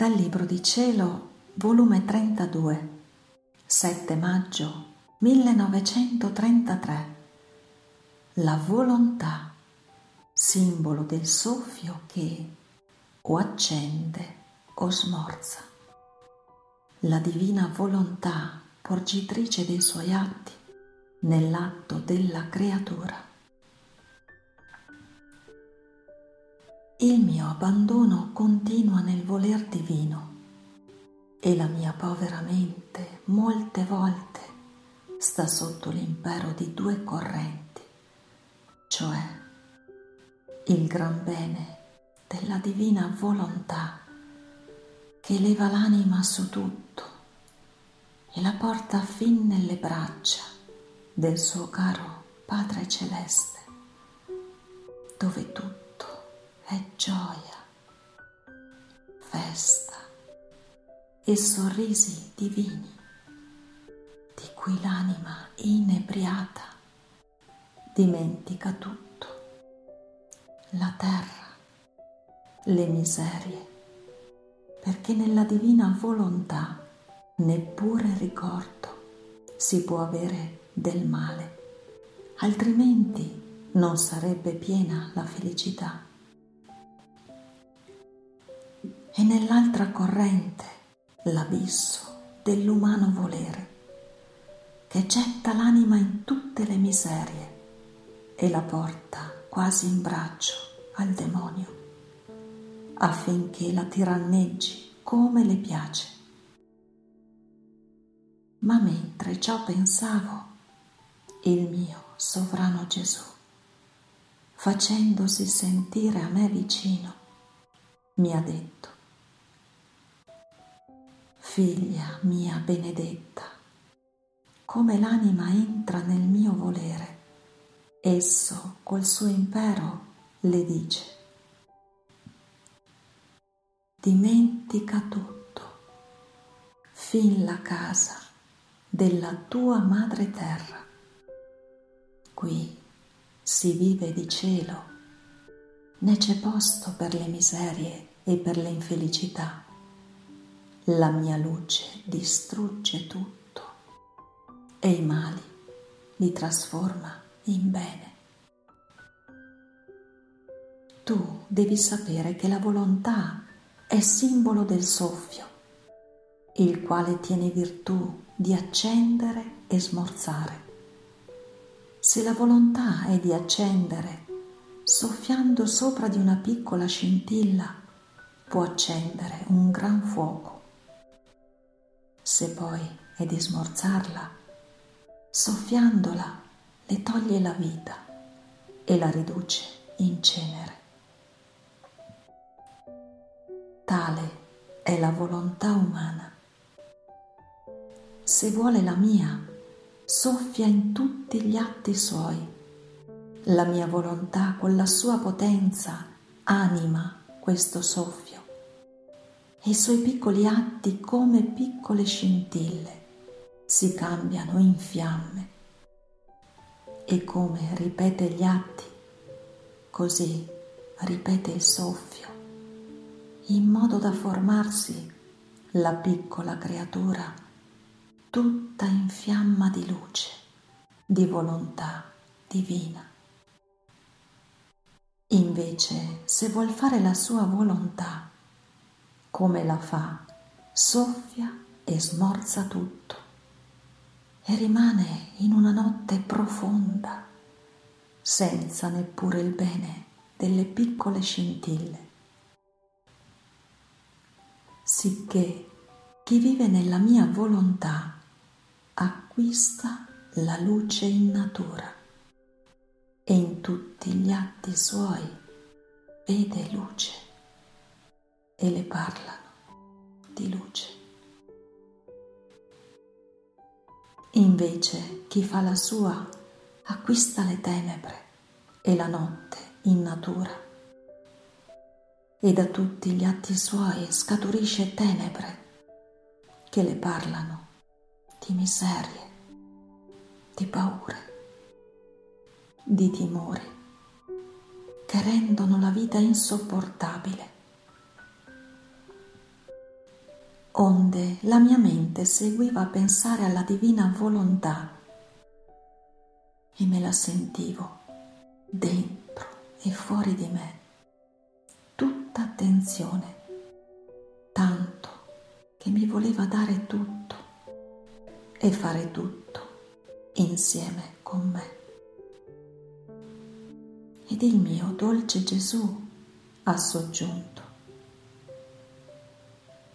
Dal Libro di Cielo, volume 32, 7 maggio 1933. La volontà, simbolo del soffio che o accende o smorza. La divina volontà, porgitrice dei suoi atti, nell'atto della creatura. Il mio abbandono continua nel voler divino. E la mia povera mente molte volte sta sotto l'impero di due correnti, cioè il gran bene della divina volontà che eleva l'anima su tutto e la porta fin nelle braccia del suo caro Padre Celeste, dove tutto è gioia, festa e sorrisi divini di cui l'anima inebriata dimentica tutto, la terra, le miserie, perché nella divina volontà neppure ricordo si può avere del male, altrimenti non sarebbe piena la felicità e nell'altra corrente l'abisso dell'umano volere che getta l'anima in tutte le miserie e la porta quasi in braccio al demonio affinché la tiranneggi come le piace. Ma mentre ciò pensavo, il mio sovrano Gesù, facendosi sentire a me vicino, mi ha detto, Figlia mia benedetta, come l'anima entra nel mio volere, esso col suo impero le dice, dimentica tutto, fin la casa della tua madre terra. Qui si vive di cielo, né c'è posto per le miserie e per le infelicità la mia luce distrugge tutto e i mali li trasforma in bene. Tu devi sapere che la volontà è simbolo del soffio, il quale tiene virtù di accendere e smorzare. Se la volontà è di accendere, soffiando sopra di una piccola scintilla, può accendere un gran fuoco se poi è di smorzarla, soffiandola le toglie la vita e la riduce in cenere. Tale è la volontà umana. Se vuole la mia, soffia in tutti gli atti suoi. La mia volontà con la sua potenza anima questo soffio e i suoi piccoli atti come piccole scintille si cambiano in fiamme e come ripete gli atti, così ripete il soffio, in modo da formarsi la piccola creatura tutta in fiamma di luce, di volontà divina. Invece, se vuol fare la sua volontà, come la fa, soffia e smorza tutto e rimane in una notte profonda, senza neppure il bene delle piccole scintille. Sicché chi vive nella mia volontà acquista la luce in natura e in tutti gli atti suoi vede luce e le parlano di luce. Invece chi fa la sua acquista le tenebre e la notte in natura e da tutti gli atti suoi scaturisce tenebre che le parlano di miserie, di paure, di timori che rendono la vita insopportabile onde la mia mente seguiva a pensare alla divina volontà e me la sentivo dentro e fuori di me, tutta attenzione, tanto che mi voleva dare tutto e fare tutto insieme con me. Ed il mio dolce Gesù ha soggiunto,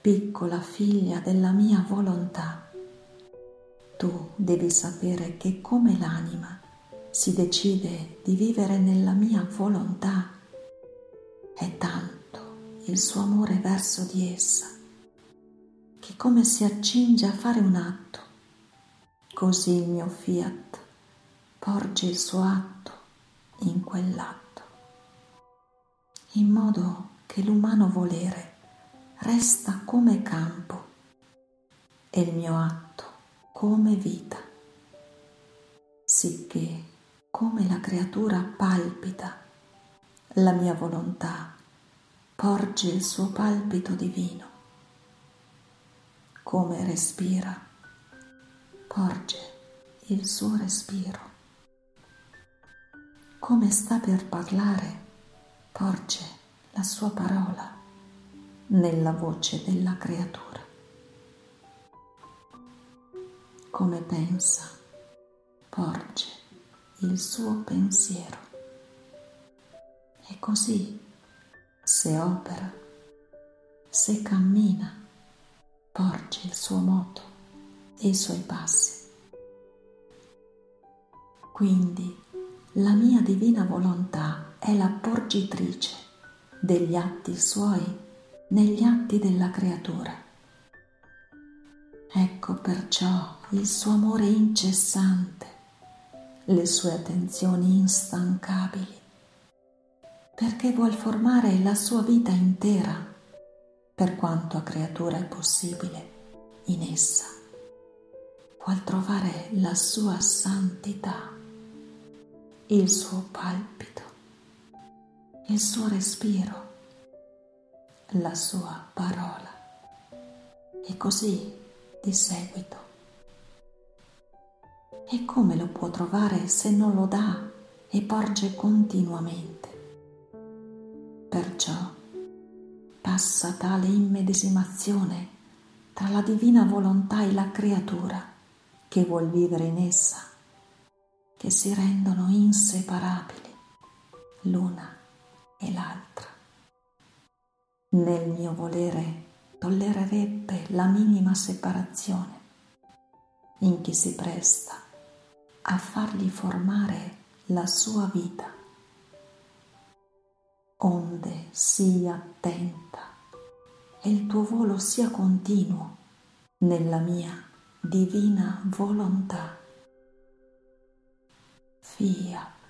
piccola figlia della mia volontà, tu devi sapere che come l'anima si decide di vivere nella mia volontà, è tanto il suo amore verso di essa, che come si accinge a fare un atto, così il mio fiat porge il suo atto in quell'atto, in modo che l'umano volere resta come campo e il mio atto come vita, sicché come la creatura palpita, la mia volontà porge il suo palpito divino, come respira, porge il suo respiro, come sta per parlare, porge la sua parola nella voce della creatura, come pensa, porge il suo pensiero. E così, se opera, se cammina, porge il suo moto e i suoi passi. Quindi la mia divina volontà è la porgitrice degli atti suoi negli atti della creatura. Ecco perciò il suo amore incessante le sue attenzioni instancabili, perché vuol formare la sua vita intera, per quanto a creatura è possibile, in essa. Vuol trovare la sua santità, il suo palpito, il suo respiro, la sua parola. E così di seguito e come lo può trovare se non lo dà e porge continuamente? Perciò passa tale immedesimazione tra la divina volontà e la creatura che vuol vivere in essa, che si rendono inseparabili l'una e l'altra. Nel mio volere tollererebbe la minima separazione in chi si presta a fargli formare la sua vita, onde sii attenta e il tuo volo sia continuo nella mia divina volontà. Fiat.